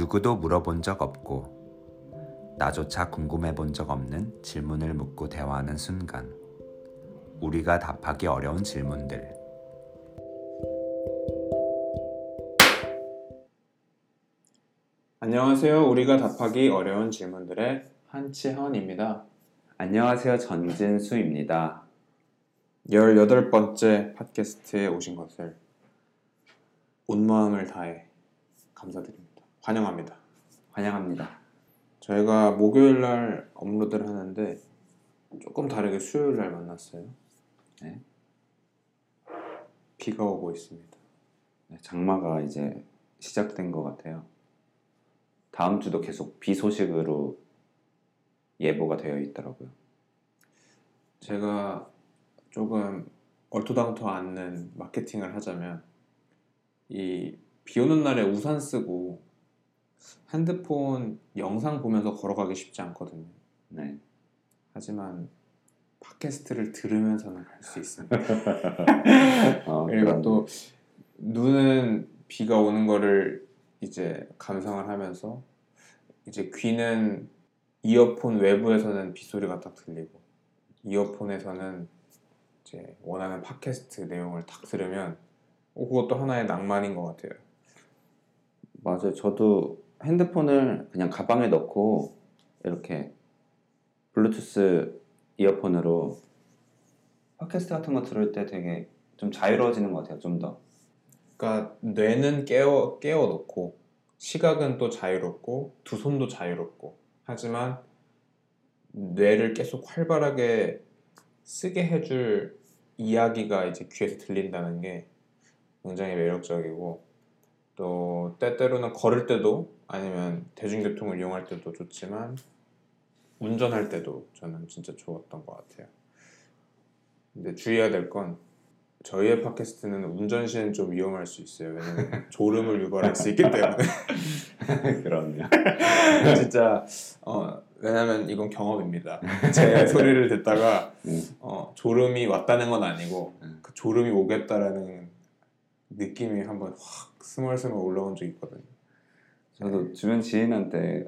누구도 물어본 적 없고 나조차 궁금해 본 적 없는 질문을 묻고 대화하는 순간 우리가 답하기 어려운 질문들 안녕하세요. 우리가 답하기 어려운 질문들의 한치헌입니다. 안녕하세요 전진수입니다 18번째 팟캐스트에 오신 것을 온 마음을 다해 감사드립니다. 환영합니다. 환영합니다 저희가 목요일 날 업로드를 하는데 조금 다르게 수요일 날 만났어요. 네. 비가 오고 있습니다. 네, 장마가 이제 시작된 것 같아요 다음 주도 계속 비 소식으로 예보가 되어 있더라고요 제가 조금 얼토당토 않는 마케팅을 하자면 이 비 오는 날에 우산 쓰고 핸드폰 영상 보면서 걸어가기 쉽지 않거든요. 네. 하지만 팟캐스트를 들으면서는 갈 수 있습니다. 어, 그리고 또 눈은 비가 오는 거를 이제 감상을 하면서 이제 귀는 이어폰 외부에서는 빗소리가 딱 들리고 이어폰에서는 이제 원하는 팟캐스트 내용을 딱 들으면 어, 그것도 하나의 낭만인 것 같아요. 맞아요. 저도 핸드폰을 그냥 가방에 넣고 이렇게 블루투스 이어폰으로 팟캐스트 같은 거 들을 때 되게 좀 자유로워지는 것 같아요. 좀 더. 그러니까 뇌는 깨워 깨워 놓고 시각은 또 자유롭고 두 손도 자유롭고 하지만 뇌를 계속 활발하게 쓰게 해줄 이야기가 이제 귀에서 들린다는 게 굉장히 매력적이고 또 때때로는 걸을 때도 아니면 대중교통을 이용할 때도 좋지만 운전할 때도 저는 진짜 좋았던 것 같아요. 근데 주의해야 될 건 저희의 팟캐스트는 운전 시에는 좀 위험할 수 있어요. 왜냐면 졸음을 유발할 수 있기 때문에 그럼요. 진짜 어, 왜냐면 이건 경험입니다. 제 소리를 듣다가 음. 어, 졸음이 왔다는 건 아니고 음. 그 졸음이 오겠다라는 느낌이 한번 확 스멀스멀 올라온 적이 있거든요. 저도 주변 지인한테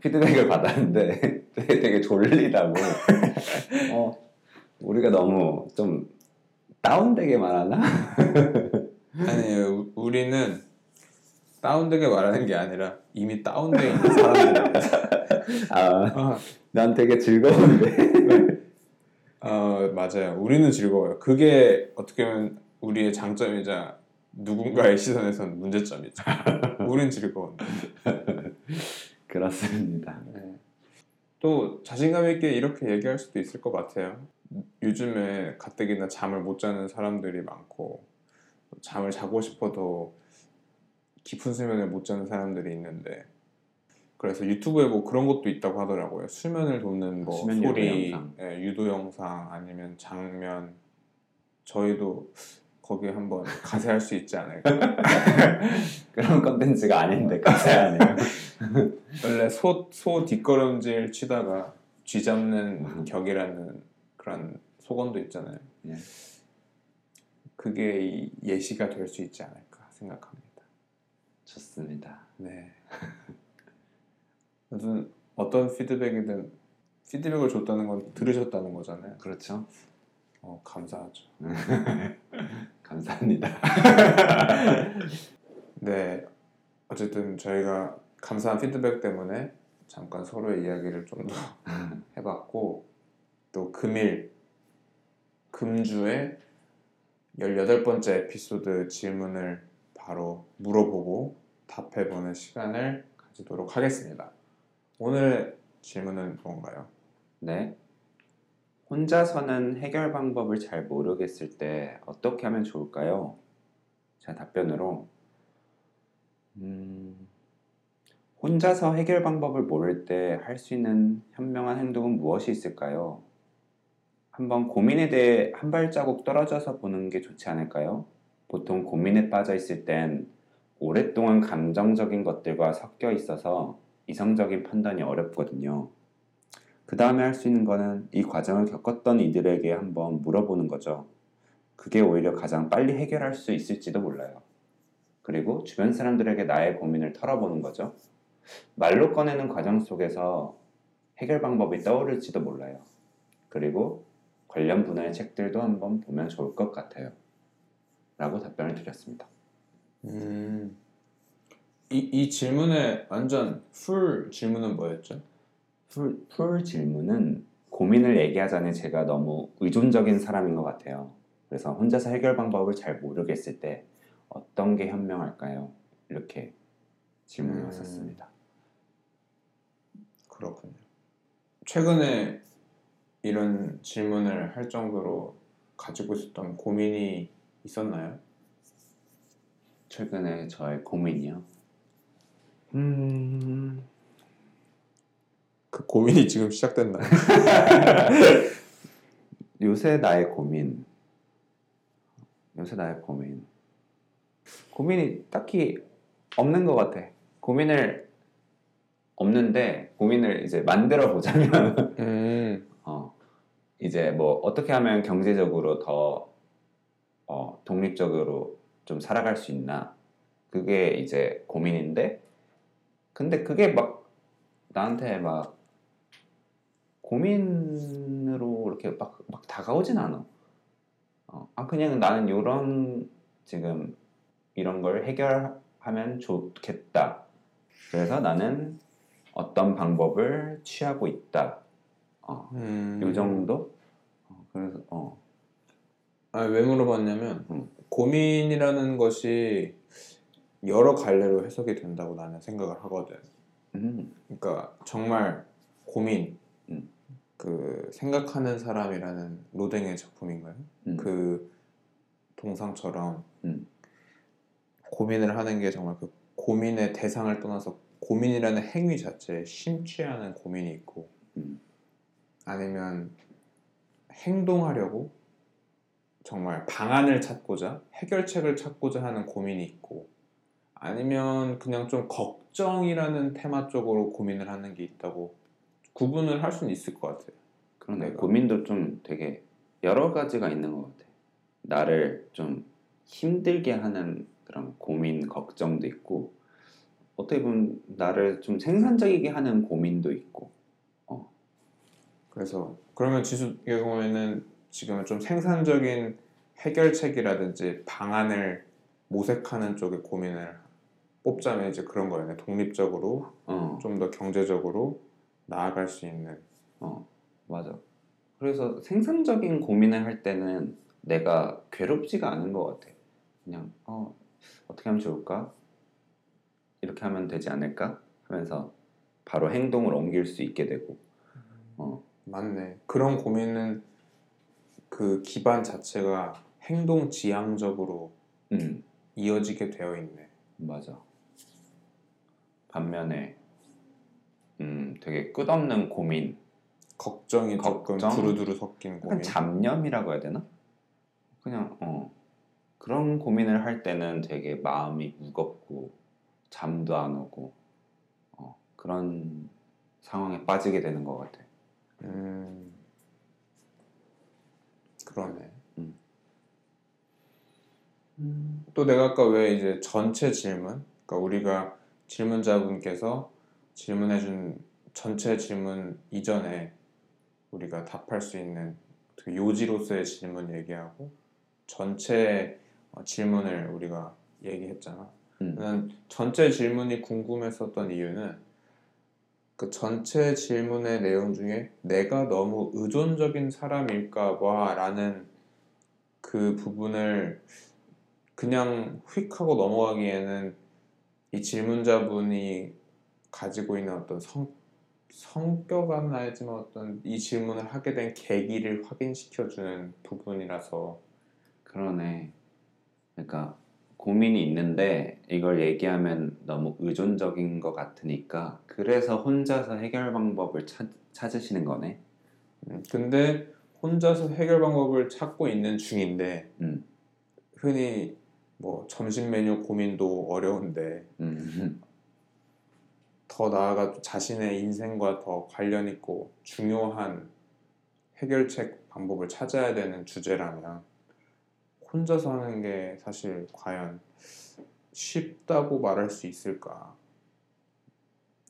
피드백을 받았는데 되게, 되게 졸리다고. 어, 우리가 너무 좀 다운되게 말하나? 아니에요. 우- 우리는 다운되게 말하는 게 아니라 이미 다운돼 있는. 아, 아, 난 되게 즐거운데. 어, 맞아요. 우리는 즐거워요. 그게 어떻게 보면 우리의 장점이자 누군가의 시선에서는 문제점이죠. 우린 즐거운데. 그렇습니다. 네. 또 자신감 있게 이렇게 얘기할 수도 있을 것 같아요. 요즘에 가뜩이나 잠을 못 자는 사람들이 많고 잠을 자고 싶어도 깊은 수면을 못 자는 사람들이 있는데 그래서 유튜브에 뭐 그런 것도 있다고 하더라고요. 수면을 돕는 뭐 수면 유도 소리, 영상. 예, 유도 영상 아니면 장면 저희도 거기에 한번 가세할 수 있지 않을까. 그런 컨텐츠가 아닌데 감사하네요. 원래 소, 소 뒷걸음질 치다가 쥐 잡는 음. 격이라는 그런 속언도 있잖아요. 예. 그게 이 예시가 될 수 있지 않을까 생각합니다. 좋습니다. 네. 무슨 어떤 피드백이든 피드백을 줬다는 건 들으셨다는 거잖아요. 그렇죠. 어, 감사하죠. 감사합니다. 네. 어쨌든 저희가 감사한 피드백 때문에 잠깐 서로의 이야기를 좀 더 해봤고 또 금일 금주에 18번째 에피소드 질문을 바로 물어보고 답해보는 시간을 가지도록 하겠습니다. 오늘 질문은 뭔가요? 네. 혼자서는 해결 방법을 잘 모르겠을 때 어떻게 하면 좋을까요? 제 답변으로 음, 혼자서 해결 방법을 모를 때 할 수 있는 현명한 행동은 무엇이 있을까요? 한번 고민에 대해 한 발자국 떨어져서 보는 게 좋지 않을까요? 보통 고민에 빠져 있을 땐 오랫동안 감정적인 것들과 섞여 있어서 이성적인 판단이 어렵거든요. 그 다음에 할 수 있는 거는 이 과정을 겪었던 이들에게 한번 물어보는 거죠. 그게 오히려 가장 빨리 해결할 수 있을지도 몰라요. 그리고 주변 사람들에게 나의 고민을 털어보는 거죠. 말로 꺼내는 과정 속에서 해결 방법이 떠오를지도 몰라요. 그리고 관련 분야의 책들도 한번 보면 좋을 것 같아요. 라고 답변을 드렸습니다. 음. 이, 이 질문의 완전 풀 질문은 뭐였죠? 풀, 풀 질문은 고민을 얘기하자니 제가 너무 의존적인 사람인 것 같아요. 그래서 혼자서 해결 방법을 잘 모르겠을 때 어떤 게 현명할까요? 이렇게 질문을 음. 했었습니다. 그렇군요. 최근에 이런 질문을 할 정도로 가지고 있었던 고민이 있었나요? 최근에 저의 고민이요. 음, 그 고민이 지금 시작됐나요? 요새 나의 고민. 요새 나의 고민. 고민이 딱히 없는 것 같아. 고민을 없는데 고민을 이제 만들어 보자면 음. 어, 이제 뭐 어떻게 하면 경제적으로 더 어, 독립적으로 좀 살아갈 수 있나 그게 이제 고민인데 근데 그게 막 나한테 막 고민으로 이렇게 막, 막 다가오진 않아. 어, 아 그냥 나는 이런 지금 이런 걸 해결하면 좋겠다. 그래서 나는 어떤 방법을 취하고 있다. 어, 음. 요 정도? 어, 그래서 어, 아, 왜 물어봤냐면 음. 고민이라는 것이 여러 갈래로 해석이 된다고 나는 생각을 하거든. 음, 그러니까 정말 고민, 음. 그 생각하는 사람이라는 로댕의 작품인가요? 음, 그 동상처럼 음. 고민을 하는 게 정말 그 고민의 대상을 떠나서 고민이라는 행위 자체에 심취하는 고민이 있고 음. 아니면 행동하려고 정말 방안을 찾고자 해결책을 찾고자 하는 고민이 있고 아니면 그냥 좀 걱정이라는 테마 쪽으로 고민을 하는 게 있다고 구분을 할 수는 있을 것 같아요. 내가. 고민도 좀 되게 여러 가지가 있는 것 같아. 나를 좀 힘들게 하는 그런 고민, 걱정도 있고, 어떻게 보면 나를 좀 생산적이게 하는 고민도 있고, 그래서 그러면 지수의 경우에는 지금은 좀 생산적인 해결책이라든지 방안을 모색하는 쪽에 고민을 뽑자면 이제 그런 거예요. 독립적으로 어, 좀더 경제적으로 나아갈 수 있는 어, 맞아. 그래서 생산적인 고민을 할 때는 내가 괴롭지가 않은 것 같아. 그냥 어, 어떻게 하면 좋을까? 이렇게 하면 되지 않을까? 하면서 바로 행동을 옮길 수 있게 되고, 어, 맞네. 그런 고민은 그 기반 자체가 행동 지향적으로 음, 이어지게 되어 있네. 맞아. 반면에, 음, 되게 끝없는 고민, 걱정이 조금 걱정? 두루두루 섞인 약간 고민. 잡념이라고 해야 되나? 그냥 어 그런 고민을 할 때는 되게 마음이 무겁고 잠도 안 오고 어, 그런 상황에 빠지게 되는 것 같아. 음, 그러네. 또 내가 아까 왜 이제 전체 질문, 그러니까 우리가 질문자분께서 질문해준 전체 질문 이전에 우리가 답할 수 있는 그 요지로서의 질문 얘기하고 전체 어, 질문을 우리가 얘기했잖아. 음. 난 전체 질문이 궁금했었던 이유는 그 전체 질문의 내용 중에 내가 너무 의존적인 사람일까 봐라는 그 부분을 그냥 휙 하고 넘어가기에는 이 질문자분이 가지고 있는 어떤 성, 성격은 아니지만 어떤 이 질문을 하게 된 계기를 확인시켜주는 부분이라서 그러네. 그러니까 고민이 있는데 이걸 얘기하면 너무 의존적인 것 같으니까 그래서 혼자서 해결 방법을 찾, 찾으시는 거네. 음, 근데 혼자서 해결 방법을 찾고 있는 중인데 음. 흔히 뭐 점심 메뉴 고민도 어려운데 음. 더 나아가 자신의 인생과 더 관련 있고 중요한 해결책 방법을 찾아야 되는 주제라면 혼자서 하는 게 사실 과연 쉽다고 말할 수 있을까?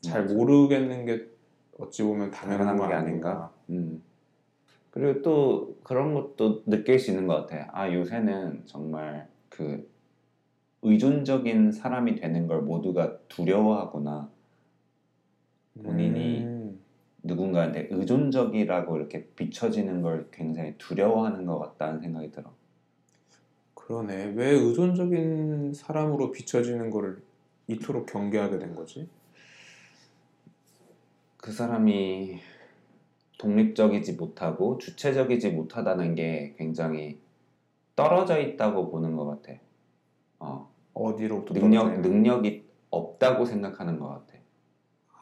잘. 모르겠는 게 어찌 보면 당연한, 당연한 거게 아닌가. 음. 그리고 또 그런 것도 느낄 수 있는 것 같아. 아 요새는 정말 그 의존적인 사람이 되는 걸 모두가 두려워하구나. 본인이 음, 누군가한테 의존적이라고 이렇게 비춰지는 걸 굉장히 두려워하는 것 같다는 생각이 들어. 그러네. 왜 의존적인 사람으로 비춰지는 거를 이토록 경계하게 된 거지? 그 사람이 독립적이지 못하고 주체적이지 못하다는 게 굉장히 떨어져 있다고 보는 것 같아. 어, 어디로부터 능력 떨어져 있는 능력이 없다고 생각하는 것 같아.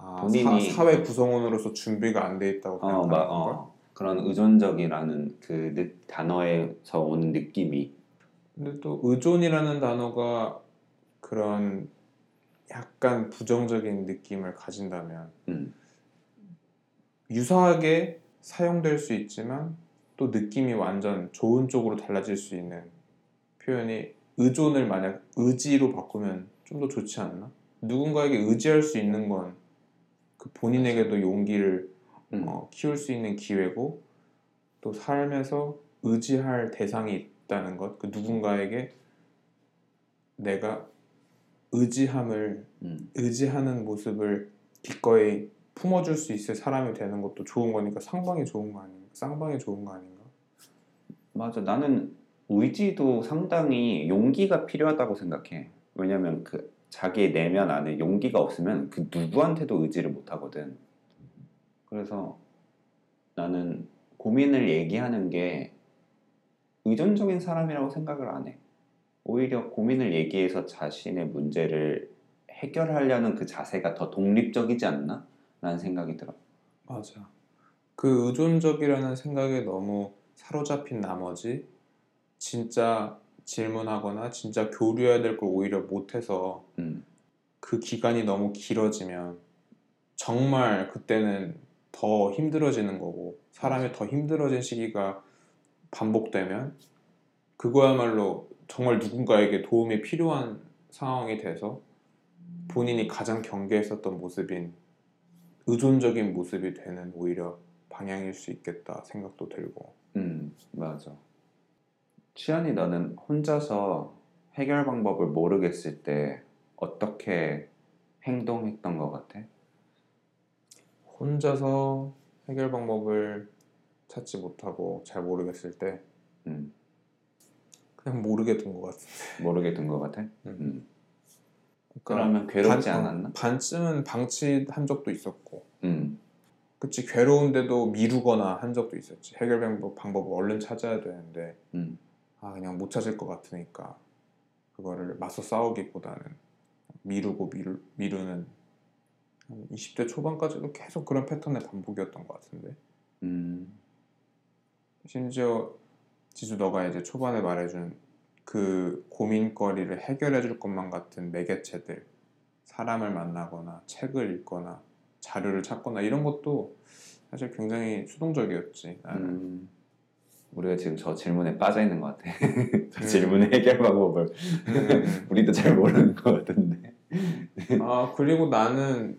아, 본인이- 사, 회 구성원으로서 준비가 안 돼 있다고 어, 막? 어, 그런 의존적이라는 그 느- 단어에서 오는 느낌이 근데 또 의존이라는 단어가 그런 약간 부정적인 느낌을 가진다면 음, 유사하게 사용될 수 있지만 또 느낌이 완전 좋은 쪽으로 달라질 수 있는 표현이 의존을 만약 의지로 바꾸면 좀 더 좋지 않나? 누군가에게 의지할 수 있는 건 그 본인에게도 용기를 음, 어, 키울 수 있는 기회고 또 삶에서 의지할 대상이 있다는 것, 그 누군가에게 내가 의지함을 음, 의지하는 모습을 기꺼이 품어줄 수 있을 사람이 되는 것도 좋은 거니까 상방이 좋은 거 아닌가? 쌍방이 좋은 거 아닌가? 맞아. 나는 의지도 상당히 용기가 필요하다고 생각해. 왜냐면 그 자기의 내면 안에 용기가 없으면 그 누구한테도 의지를 못 하거든. 그래서 나는 고민을 얘기하는 게 의존적인 사람이라고 생각을 안 해. 오히려 고민을 얘기해서 자신의 문제를 해결하려는 그 자세가 더 독립적이지 않나? 라는 생각이 들어. 맞아. 그 의존적이라는 생각에 너무 사로잡힌 나머지 진짜 질문하거나 진짜 교류해야 될 걸 오히려 못해서 음, 그 기간이 너무 길어지면 정말 그때는 더 힘들어지는 거고 사람이 더 힘들어진 시기가 반복되면 그거야말로 정말 누군가에게 도움이 필요한 상황이 돼서 본인이 가장 경계했었던 모습인 의존적인 모습이 되는 오히려 방향일 수 있겠다 생각도 들고. 음, 맞아. 치안이 너는 혼자서 해결 방법을 모르겠을 때 어떻게 행동했던 것 같아? 혼자서 해결 방법을 찾지 못하고 잘 모르겠을 때 음, 그냥 모르게 둔 것 같은데 모르게 된것 같아? 음. 음. 그러니까 그러면 괴롭지 반- 않았나? 반쯤은 방치한 적도 있었고 음, 그치 괴로운데도 미루거나 한 적도 있었지 해결 방법, 방법을 얼른 찾아야 되는데 음, 아 그냥 못 찾을 것 같으니까 그거를 맞서 싸우기보다는 미루고 미루, 미루는 한 20대 초반까지도 계속 그런 패턴의 반복이었던 것 같은데. 음, 심지어 지수 너가 이제 초반에 말해준 그 고민거리를 해결해 줄 것만 같은 매개체들 사람을 만나거나 책을 읽거나 자료를 찾거나 이런 것도 사실 굉장히 수동적이었지 나는. 음. 우리가 지금 저 질문에 빠져 있는 것 같아. 저 음. 질문의 해결 방법을 음. 우리도 잘 모르는 것 같은데. 아 그리고 나는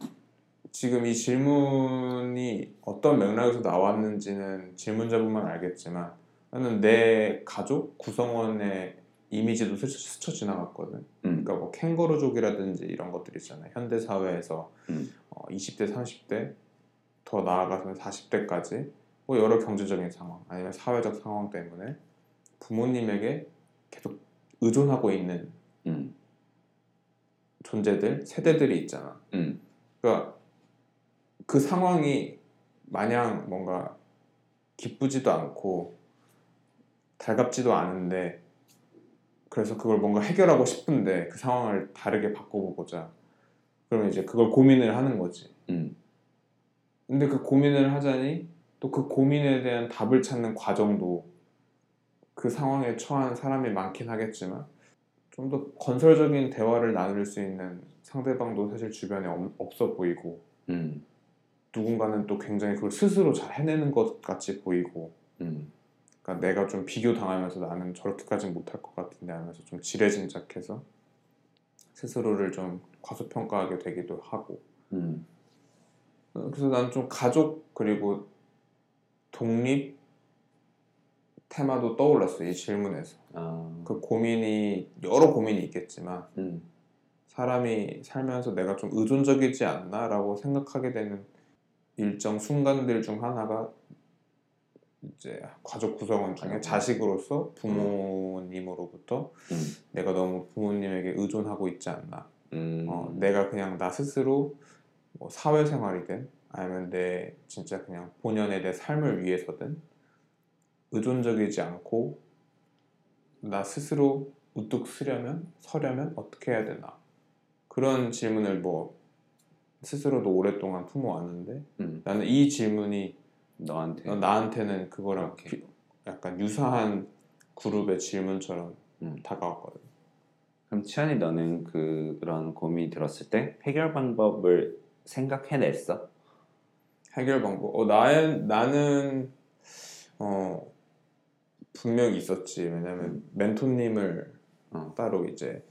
지금 이 질문이 어떤 맥락에서 나왔는지는 질문자분만 알겠지만 나는 내 가족 구성원의 이미지도 스쳐, 스쳐 지나갔거든. 음, 그러니까 뭐 캥거루족이라든지 이런 것들 있잖아요. 현대 사회에서 음. 어, 20대, 30대 더 나아가서는 40대까지 뭐 여러 경제적인 상황 아니면 사회적 상황 때문에 부모님에게 계속 의존하고 있는 음, 존재들 세대들이 있잖아. 음, 그러니까 그 상황이 마냥 뭔가 기쁘지도 않고 달갑지도 않은데 그래서 그걸 뭔가 해결하고 싶은데 그 상황을 다르게 바꿔보고자 그러면 이제 그걸 고민을 하는 거지. 음, 근데 그 고민을 하자니 또 그 고민에 대한 답을 찾는 과정도 그 상황에 처한 사람이 많긴 하겠지만 좀 더 건설적인 대화를 나눌 수 있는 상대방도 사실 주변에 없- 없어 보이고 음, 누군가는 또 굉장히 그걸 스스로 잘 해내는 것 같이 보이고 음, 그러니까 내가 좀 비교 당하면서 나는 저렇게까지는 못할 것 같은데 하면서 좀 지레짐작해서 스스로를 좀 과소평가하게 되기도 하고 음, 어, 그래서 난 좀 가족 그리고 독립 테마도 떠올랐어 이 질문에서. 아, 그 고민이 여러 고민이 있겠지만 음, 사람이 살면서 내가 좀 의존적이지 않나라고 생각하게 되는 일정 순간들 중 하나가 이제 가족 구성원 중에 아이고. 자식으로서 부모님으로부터 음, 내가 너무 부모님에게 의존하고 있지 않나. 음, 어, 내가 그냥 나 스스로 뭐 사회생활이든 아니면 내 진짜 그냥 본연의 내 삶을 위해서든 의존적이지 않고 나 스스로 우뚝 서려면 서려면 어떻게 해야 되나 그런 질문을 뭐 스스로도 오랫동안 품어왔는데 음, 나는 이 질문이 너한테 어, 나한테는 그거랑. 비- 약간 유사한 그룹의 질문처럼 음. 다가왔거든. 그럼 치안이 너는 그- 그런 고민이 들었을 때 해결 방법을 생각해냈어? 해결 방법. 어, 나의 나는 어 분명히 있었지. 왜냐면 멘토님을 어. 따로 이제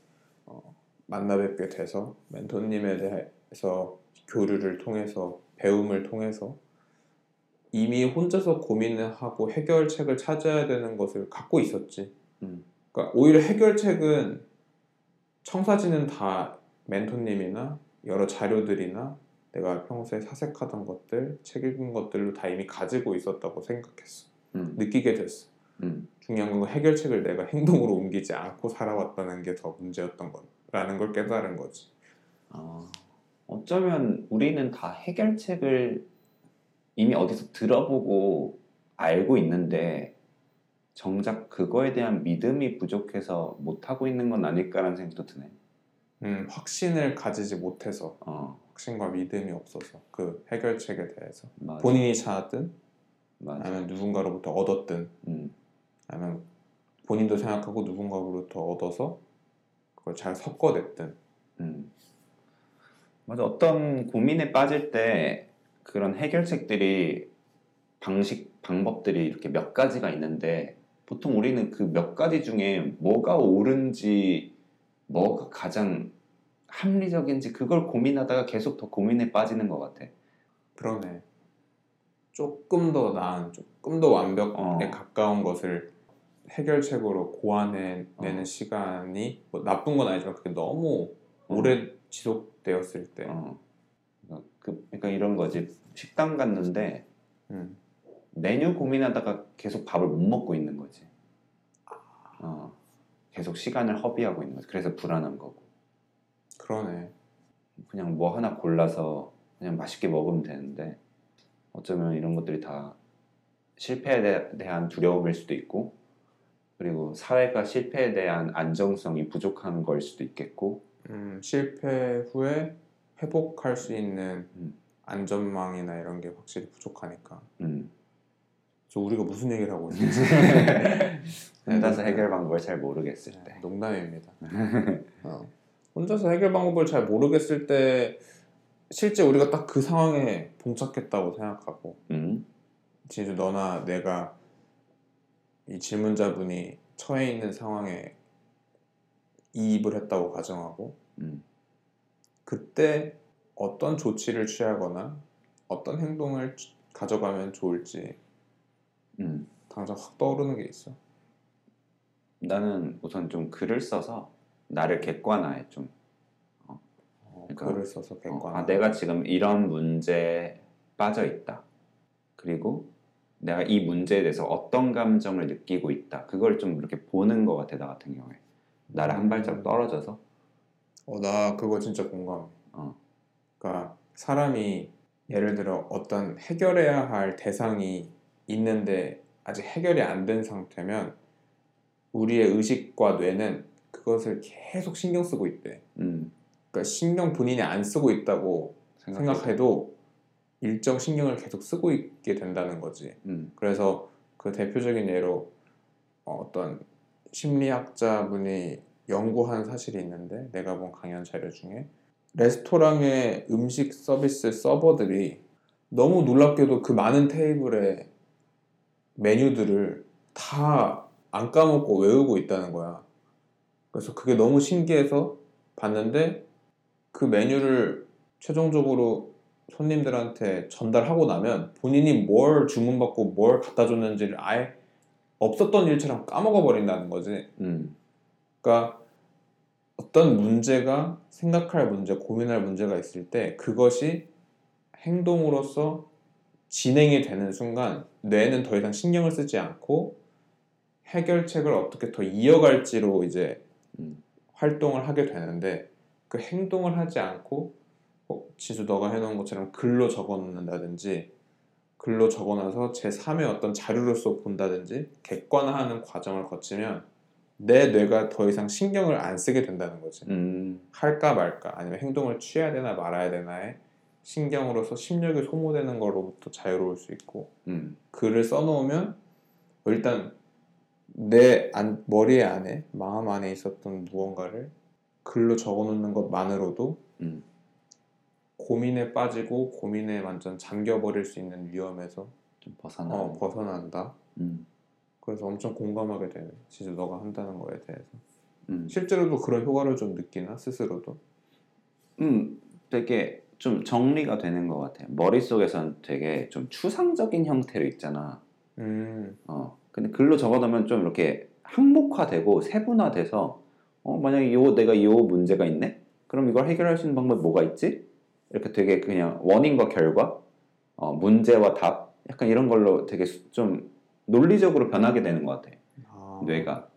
어, 만나 뵙게 돼서 멘토님에 대해서 교류를 통해서 배움을 통해서 이미 혼자서 고민을 하고 해결책을 찾아야 되는 것을 갖고 있었지. 음. 그러니까 오히려 해결책은 청사진은 다 멘토님이나 여러 자료들이나 내가 평소에 사색하던 것들, 책 읽은 것들로 다 이미 가지고 있었다고 생각했어. 음, 느끼게 됐어. 음, 중요한 건 해결책을 내가 행동으로 옮기지 않고 살아왔다는 게 더 문제였던 거라는 걸 깨달은 거지. 어, 어쩌면 우리는 다 해결책을 이미 어디서 들어보고 알고 있는데 정작 그거에 대한 믿음이 부족해서 못 하고 있는 건 아닐까라는 생각도 드네. 음, 확신을 가지지 못해서 어, 확신과 믿음이 없어서 그 해결책에 대해서 맞아. 본인이 찾았든 맞아. 아니면 누군가로부터 얻었든 음, 아니면 본인도 생각하고 누군가로부터 얻어서 그걸 잘 섞어냈든 음. 맞아. 어떤 고민에 빠질 때 그런 해결책들이 방식, 방법들이 이렇게 몇 가지가 있는데 보통 우리는 그 몇 가지 중에 뭐가 옳은지 뭐가 가장 합리적인지 그걸 고민하다가 계속 더 고민에 빠지는 것 같아. 그러네. 조금 더 나은, 조금 더 완벽에 어. 가까운 것을 해결책으로 고안해내는 어. 시간이 뭐 나쁜 건 아니지만 그게 너무 어. 오래 지속되었을 때, 어. 그러니까 그, 그러니까 이런 거지. 식당 갔는데 음, 메뉴 고민하다가 계속 밥을 못 먹고 있는 거지. 어. 계속 시간을 허비하고 있는 거지. 그래서 불안한 거고. 그러네. 그냥 뭐 하나 골라서 그냥 맛있게 먹으면 되는데 어쩌면 이런 것들이 다 실패에 대- 대한 두려움일 수도 있고 그리고 사회가 실패에 대한 안정성이 부족한 걸 수도 있겠고 음, 실패 후에 회복할 수 있는 음. 안전망이나 이런 게 확실히 부족하니까. 음. 그래서 우리가 무슨 얘기를 하고 있는지 혼자서 해결 방법을 잘 모르겠을 때 농담입니다. 어. 혼자서 해결 방법을 잘 모르겠을 때 실제 우리가 딱 그 상황에 봉착했다고 생각하고 음. 진짜 너나 내가 이 질문자분이 처해 있는 상황에 이입을 했다고 가정하고 음. 그때 어떤 조치를 취하거나 어떤 행동을 취- 가져가면 좋을지 음. 당장 확 떠오르는 게 있어. 나는 우선 좀 글을 써서 나를 객관화해 좀 어, 그러니까, 글을 써서 어, 객관. 아, 내가 지금 이런 문제에 빠져 있다. 그리고 내가 이 문제에 대해서 어떤 감정을 느끼고 있다. 그걸 좀 이렇게 보는 것 같아, 나 같은 경우에. 나를 한 발짝 떨어져서. 어, 나 그거 진짜 공감해. 어. 그러니까 사람이 예를 들어 어떤 해결해야 할 대상이 있는데 아직 해결이 안 된 상태면 우리의 의식과 뇌는 그것을 계속 신경 쓰고 있대. 음, 그러니까 신경 본인이 안 쓰고 있다고 생각해도. 생각해도 일정 신경을 계속 쓰고 있게 된다는 거지. 음, 그래서 그 대표적인 예로 어, 어떤 심리학자분이 연구한 사실이 있는데 내가 본 강연 자료 중에 레스토랑의 음식 서비스 서버들이 너무 놀랍게도 그 많은 테이블에 메뉴들을 다 안 까먹고 외우고 있다는 거야. 그래서 그게 너무 신기해서 봤는데 그 메뉴를 최종적으로 손님들한테 전달하고 나면 본인이 뭘 주문받고 뭘 갖다 줬는지를 아예 없었던 일처럼 까먹어 버린다는 거지. 음, 그러니까 어떤 문제가 생각할 문제, 고민할 문제가 있을 때 그것이 행동으로서 진행이 되는 순간 뇌는 더 이상 신경을 쓰지 않고 해결책을 어떻게 더 이어갈지로 이제 음. 활동을 하게 되는데 그 행동을 하지 않고 어, 지수 너가 해놓은 것처럼 글로 적어놓는다든지 글로 적어놔서 제3의 어떤 자료로서 본다든지 객관화하는 과정을 거치면 내 뇌가 더 이상 신경을 안 쓰게 된다는 거지. 음, 할까 말까 아니면 행동을 취해야 되나 말아야 되나에 신경으로서 심력이 소모되는 거로부터 자유로울 수 있고 음, 글을 써놓으면 일단 내 안, 머리 안에 마음 안에 있었던 무언가를 글로 적어놓는 것만으로도 음. 고민에 빠지고 고민에 완전 잠겨버릴 수 있는 위험에서 좀 벗어나. 어, 벗어난다. 음, 그래서 엄청 공감하게 되네. 진짜 너가 한다는 거에 대해서. 음, 실제로도 그런 효과를 좀 느끼나 스스로도. 음, 되게 좀 정리가 되는 것 같아. 머릿속에선 되게 좀 추상적인 형태로 있잖아. 음, 어, 근데 글로 적어놓으면 좀 이렇게 항목화되고 세분화돼서 어, 만약에 요 내가 요 문제가 있네? 그럼 이걸 해결할 수 있는 방법이 뭐가 있지? 이렇게 되게 그냥 원인과 결과, 어, 문제와 답, 약간 이런 걸로 되게 수- 좀 논리적으로 변하게 되는 것 같아. 아, 뇌가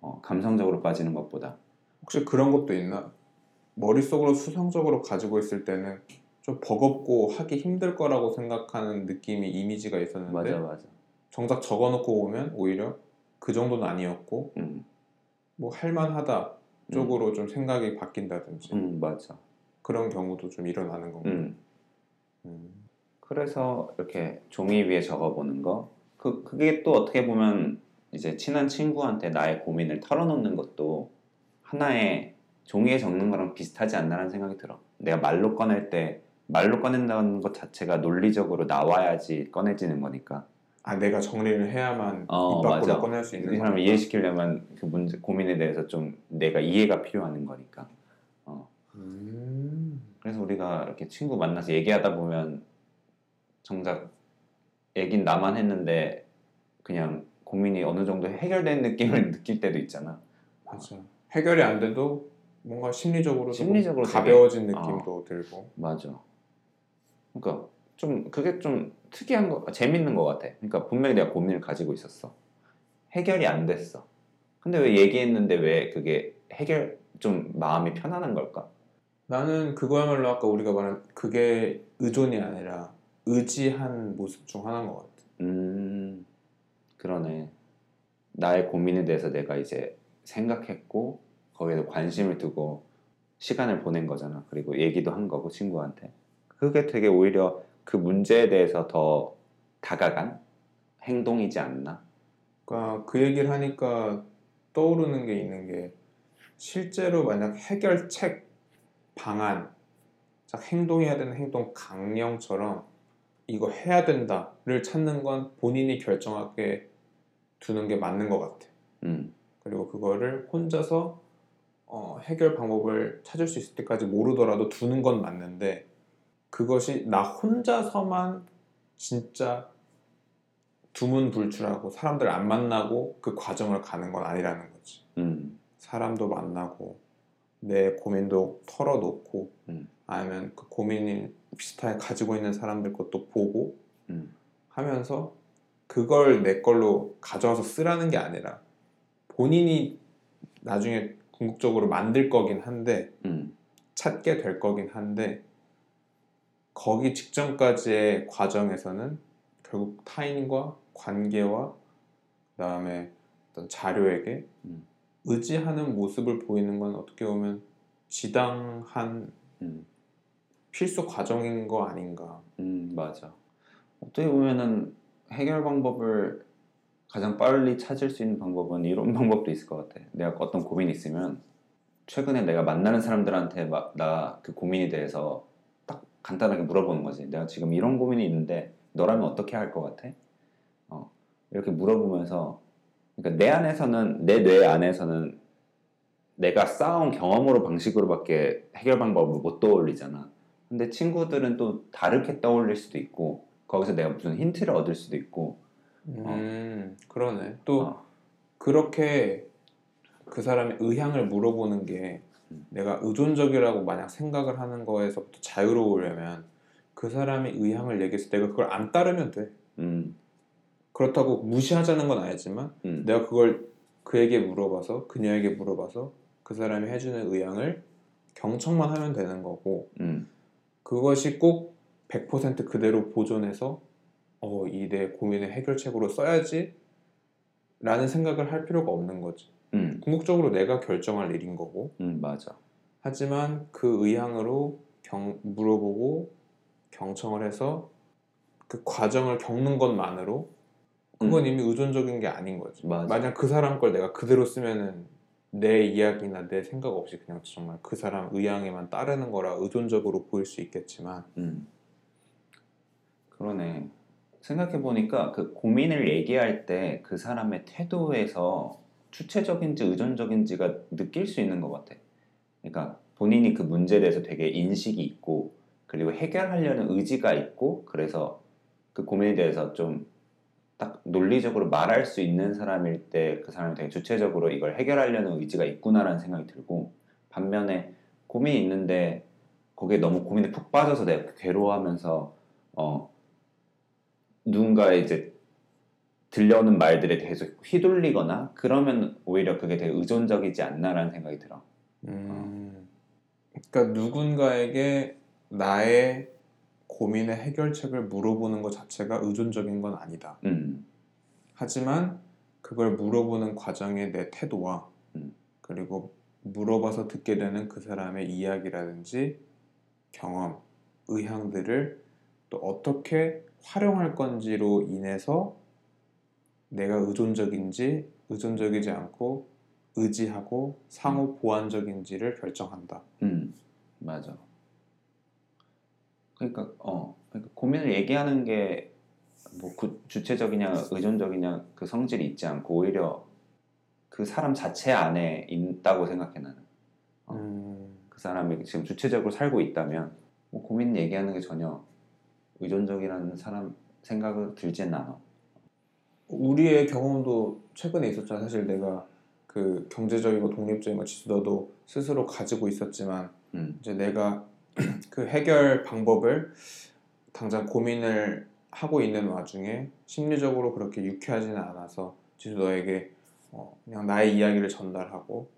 어, 감성적으로 빠지는 것보다. 혹시 그런 것도 있나? 머릿속으로 수성적으로 가지고 있을 때는 좀 버겁고 하기 힘들 거라고 생각하는 느낌이 이미지가 있었는데 맞아, 맞아. 정작 적어놓고 보면 오히려 그 정도는 아니었고 음, 뭐 할만하다 쪽으로 좀 생각이 바뀐다든지 음, 맞아. 그런 경우도 좀 일어나는 건가요? 음. 음. 그래서 이렇게 종이 위에 적어보는 거. 그, 그게 또 어떻게 보면 이제 친한 친구한테 나의 고민을 털어놓는 것도 하나의 종이에 적는 거랑 비슷하지 않나라는 생각이 들어. 내가 말로 꺼낼 때 말로 꺼낸다는 것 자체가 논리적으로 나와야지 꺼내지는 거니까. 아 내가 정리를 해야만 어, 입 밖으로 맞아. 꺼낼 수 있는 이 사람을. 이해시키려면 그 문제, 고민에 대해서 좀 내가 이해가 필요한 거니까. 음. 그래서 우리가 이렇게 친구 만나서 얘기하다 보면 정작 얘긴 나만 했는데 그냥 고민이 어느 정도 해결된 느낌을 느낄 때도 있잖아. 맞아. 해결이 안 돼도 뭔가 심리적으로 심리적으로 되게- 가벼워진 느낌도 들고. 맞아. 그러니까 좀 그게 좀 특이한 거, 재밌는 것 같아. 그러니까 분명히 내가 고민을 가지고 있었어. 해결이 안 됐어. 근데 왜 얘기했는데 왜 그게 해결 좀 마음이 편안한 걸까? 나는 그거야말로 아까 우리가 말한 그게 의존이 아니라 의지한 모습 중 하나인 것 같아. 음, 그러네. 나의 고민에 대해서 내가 이제 생각했고, 거기에 관심을 두고 시간을 보낸 거잖아. 그리고 얘기도 한 거고, 친구한테. 그게 되게 오히려 그 문제에 대해서 더 다가간 행동이지 않나? 그러니까 그 얘기를 하니까 떠오르는 게 있는 게 실제로 만약 해결책, 방안, 자, 행동해야 되는 행동 강령처럼 이거 해야 된다를 찾는 건 본인이 결정하게 두는 게 맞는 것 같아. 음, 그리고 그거를 혼자서 어, 해결 방법을 찾을 수 있을 때까지 모르더라도 두는 건 맞는데 그것이 나 혼자서만 진짜 두문불출하고 사람들 안 만나고 그 과정을 가는 건 아니라는 거지. 음, 사람도 만나고 내 고민도 털어놓고 음. 아니면 그 고민이 비슷하게 가지고 있는 사람들 것도 보고 음, 하면서 그걸 내 걸로 가져와서 쓰라는 게 아니라 본인이 나중에 궁극적으로 만들 거긴 한데 음, 찾게 될 거긴 한데 거기 직전까지의 과정에서는 결국 타인과 관계와 그다음에 어떤 자료에게 음. 의지하는 모습을 보이는 건 어떻게 보면 지당한 음, 필수 과정인 거 아닌가. 음, 맞아. 어떻게 보면은 해결 방법을 가장 빨리 찾을 수 있는 방법은 이런 방법도 있을 것 같아. 내가 어떤 고민이 있으면 최근에 내가 만나는 사람들한테 막나그 고민에 대해서 딱 간단하게 물어보는 거지. 내가 지금 이런 고민이 있는데 너라면 어떻게 할 것 같아? 어, 이렇게 물어보면서 그러니까 내 안에서는 내 뇌 안에서는 내가 쌓아온 경험으로 방식으로밖에 해결 방법을 못 떠올리잖아. 근데 친구들은 또 다르게 떠올릴 수도 있고 거기서 내가 무슨 힌트를 얻을 수도 있고 음, 그러네. 또 어, 그렇게 그 사람의 의향을 물어보는 게 음. 내가 의존적이라고 만약 생각을 하는 거에서부터 자유로우려면 그 사람이 의향을 얘기해서 내가 그걸 안 따르면 돼. 음, 그렇다고 무시하자는 건 아니지만 음, 내가 그걸 그에게 물어봐서 그녀에게 물어봐서 그 사람이 해주는 의향을 경청만 하면 되는 거고 음, 그것이 꼭 100% 그대로 보존해서 어, 이 내 고민의 해결책으로 써야지 라는 생각을 할 필요가 없는 거지. 음, 궁극적으로 내가 결정할 일인 거고 음, 맞아. 하지만 그 의향으로 경, 물어보고 경청을 해서 그 과정을 겪는 것만으로 그건 음. 이미 의존적인 게 아닌 거지. 맞아. 만약 그 사람 걸 내가 그대로 쓰면은 내 이야기나 내 생각 없이 그냥 정말 그 사람 의향에만 따르는 거라 의존적으로 보일 수 있겠지만 음. 그러네. 생각해 보니까 그 고민을 얘기할 때 그 사람의 태도에서 주체적인지 의존적인지가 느낄 수 있는 것 같아. 그러니까 본인이 그 문제에 대해서 되게 인식이 있고 그리고 해결하려는 의지가 있고 그래서 그 고민에 대해서 좀 딱 논리적으로 말할 수 있는 사람일 때 그 사람이 되게 주체적으로 이걸 해결하려는 의지가 있구나라는 생각이 들고 반면에 고민이 있는데 거기에 너무 고민에 푹 빠져서 내가 괴로워하면서 어 누군가 이제 들려오는 말들에 대해서 휘둘리거나 그러면 오히려 그게 되게 의존적이지 않나라는 생각이 들어. 음, 그러니까 누군가에게 나의 고민의 해결책을 물어보는 것 자체가 의존적인 건 아니다. 음, 하지만 그걸 물어보는 과정의 내 태도와 음. 그리고 물어봐서 듣게 되는 그 사람의 이야기라든지 경험, 의향들을 또 어떻게 활용할 건지로 인해서 내가 의존적인지 의존적이지 않고 의지하고 상호 보완적인지를 결정한다. 음, 맞아. 그러니까 어, 그러니까 고민을 얘기하는 게 뭐 주체적이냐 의존적이냐 그 성질이 있지 않고 오히려 그 사람 자체 안에 있다고 생각해 나는. 어. 음, 그 사람이 지금 주체적으로 살고 있다면 뭐 고민 얘기하는 게 전혀 의존적이라는 사람 생각을 들지는 않아. 우리의 경험도 최근에 있었잖아. 사실 내가 그 경제적이고 독립적인 거 지수 너도 스스로 가지고 있었지만 음, 이제 내가 그 해결 방법을 당장 고민을 하고 있는 와중에 심리적으로 그렇게 유쾌하지는 않아서 지수 너에게 어, 그냥 나의 이야기를 전달하고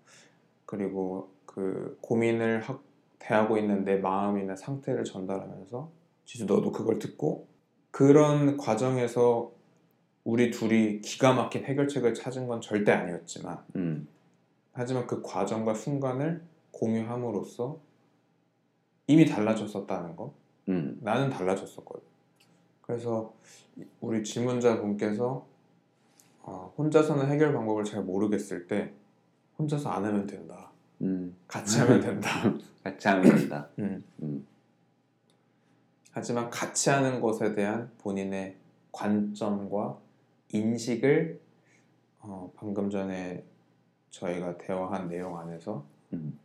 그리고 그 고민을 하, 대하고 있는 내 마음이나 상태를 전달하면서 지수 너도 그걸 듣고 그런 과정에서 우리 둘이 기가 막힌 해결책을 찾은 건 절대 아니었지만 음, 하지만 그 과정과 순간을 공유함으로써 이미 달라졌었다는 거? 음, 나는 달라졌었거든. 그래서 우리 질문자분께서 어, 혼자서는 해결 방법을 잘 모르겠을 때 혼자서 안 하면 된다. 음, 같이 하면 된다. 같이 하면 된다. 음. 음, 하지만 같이 하는 것에 대한 본인의 관점과 인식을 어, 방금 전에 저희가 대화한 내용 안에서 음,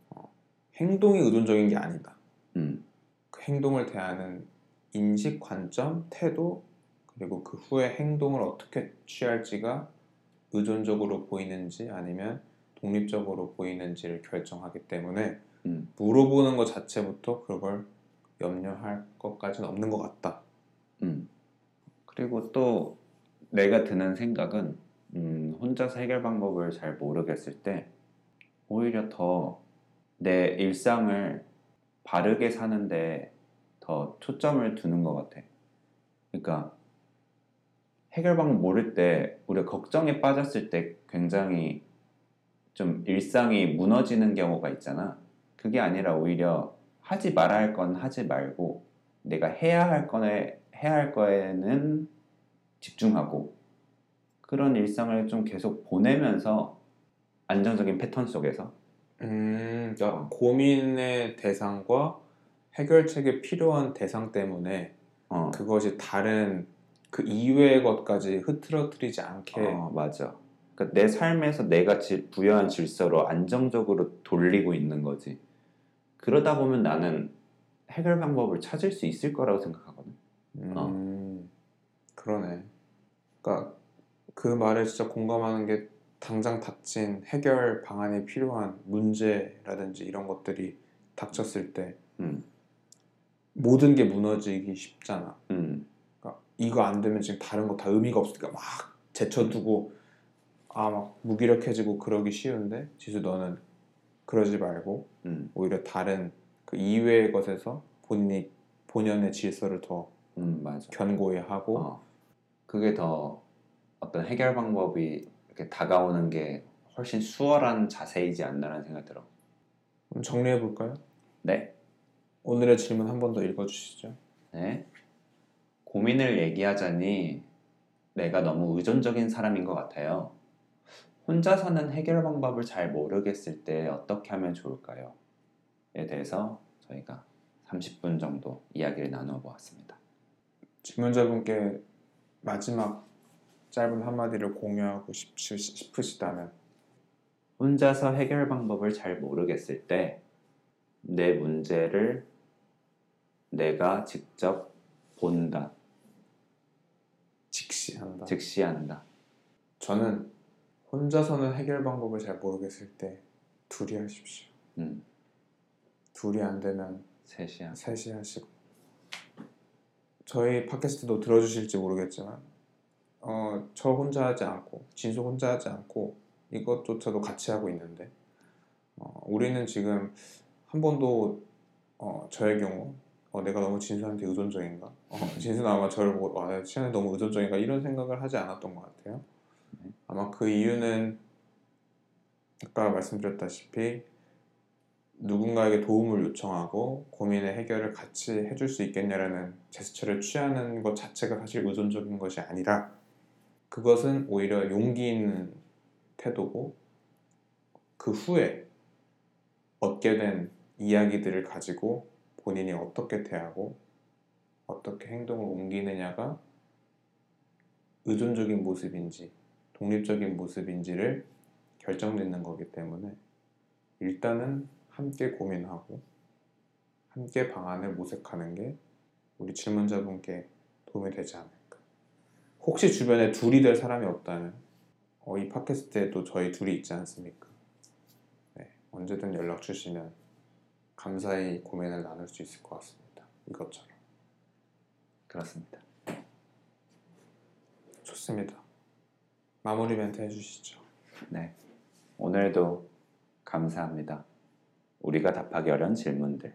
행동이 의존적인 게 아니다. 음, 그 행동을 대하는 인식, 관점, 태도 그리고 그 후에 행동을 어떻게 취할지가 의존적으로 보이는지 아니면 독립적으로 보이는지를 결정하기 때문에 음, 물어보는 것 자체부터 그걸 염려할 것까지는 없는 것 같다. 음. 그리고 또 내가 드는 생각은 음, 혼자서 해결 방법을 잘 모르겠을 때 오히려 더 내 일상을 바르게 사는데 더 초점을 두는 것 같아. 그러니까 해결 방법 모를 때 우리가 걱정에 빠졌을 때 굉장히 좀 일상이 무너지는 경우가 있잖아. 그게 아니라 오히려 하지 말아야 할 건 하지 말고 내가 해야 할 거에 해야 할 거에는 집중하고 그런 일상을 좀 계속 보내면서 안정적인 패턴 속에서 음, 그러니까 고민의 대상과 해결책에 필요한 대상 때문에 어, 그것이 다른 그 이외의 것까지 흐트러뜨리지 않게 어 맞아. 그러니까 내 삶에서 내가 질- 부여한 질서로 안정적으로 돌리고 있는 거지. 그러다 보면 나는 해결 방법을 찾을 수 있을 거라고 생각하거든. 음, 그러네. 그러니까 그 말에 진짜 공감하는 게 당장 닥친 해결 방안이 필요한 문제라든지 이런 것들이 닥쳤을 때 음, 모든 게 무너지기 쉽잖아. 음, 그러니까 이거 안 되면 지금 다른 거 다 의미가 없으니까 막 제쳐두고 아 막 무기력해지고 그러기 쉬운데 지수 너는 그러지 말고 음, 오히려 다른 그 이외의 것에서 본인이 본연의 질서를 더 음. 견고히 하고 어, 그게 더 어떤 해결 방법이 이렇게 다가오는 게 훨씬 수월한 자세이지 않나라는 생각이 들어. 그럼 정리해 볼까요? 네, 오늘의 질문 한 번 더 읽어 주시죠. 네. 고민을 얘기하자니 내가 너무 의존적인 사람인 것 같아요. 혼자서는 해결 방법을 잘 모르겠을 때 어떻게 하면 좋을까요? 에 대해서 저희가 30분 정도 이야기를 나누어 보았습니다. 질문자분께 마지막 짧은 한마디를 공유하고 싶- 싶으시다면 혼자서 해결 방법을 잘 모르겠을 때 내 문제를 내가 직접 본다, 직시한다. 직시한다. 저는 혼자서는 해결 방법을 잘 모르겠을 때 둘이 하십시오. 음, 둘이 안 되면. 셋이 하시고 저희 팟캐스트도 들어주실지 모르겠지만 어, 저 혼자 하지 않고 진수 혼자 하지 않고 이것조차도 같이 하고 있는데 어, 우리는 지금 한 번도 어, 저의 경우 어, 내가 너무 진수한테 의존적인가? 어, 진수는 아마 저를 보고 와, 시간에 너무 의존적인가? 이런 생각을 하지 않았던 것 같아요. 아마 그 이유는 아까 말씀드렸다시피 누군가에게 도움을 요청하고 고민의 해결을 같이 해줄 수 있겠냐라는 제스처를 취하는 것 자체가 사실 의존적인 것이 아니라 그것은 오히려 용기 있는 태도고 그 후에 얻게 된 이야기들을 가지고 본인이 어떻게 대하고 어떻게 행동을 옮기느냐가 의존적인 모습인지 독립적인 모습인지를 결정짓는 거기 때문에 일단은 함께 고민하고 함께 방안을 모색하는 게 우리 질문자분께 도움이 되지 않을까. 혹시 주변에 둘이 될 사람이 없다면 어, 이 팟캐스트에도 저희 둘이 있지 않습니까? 네, 언제든 연락 주시면 감사히 고민을 나눌 수 있을 것 같습니다. 이것처럼 그렇습니다. 좋습니다. 마무리 멘트 해주시죠. 네. 오늘도 감사합니다. 우리가 답하기 어려운 질문들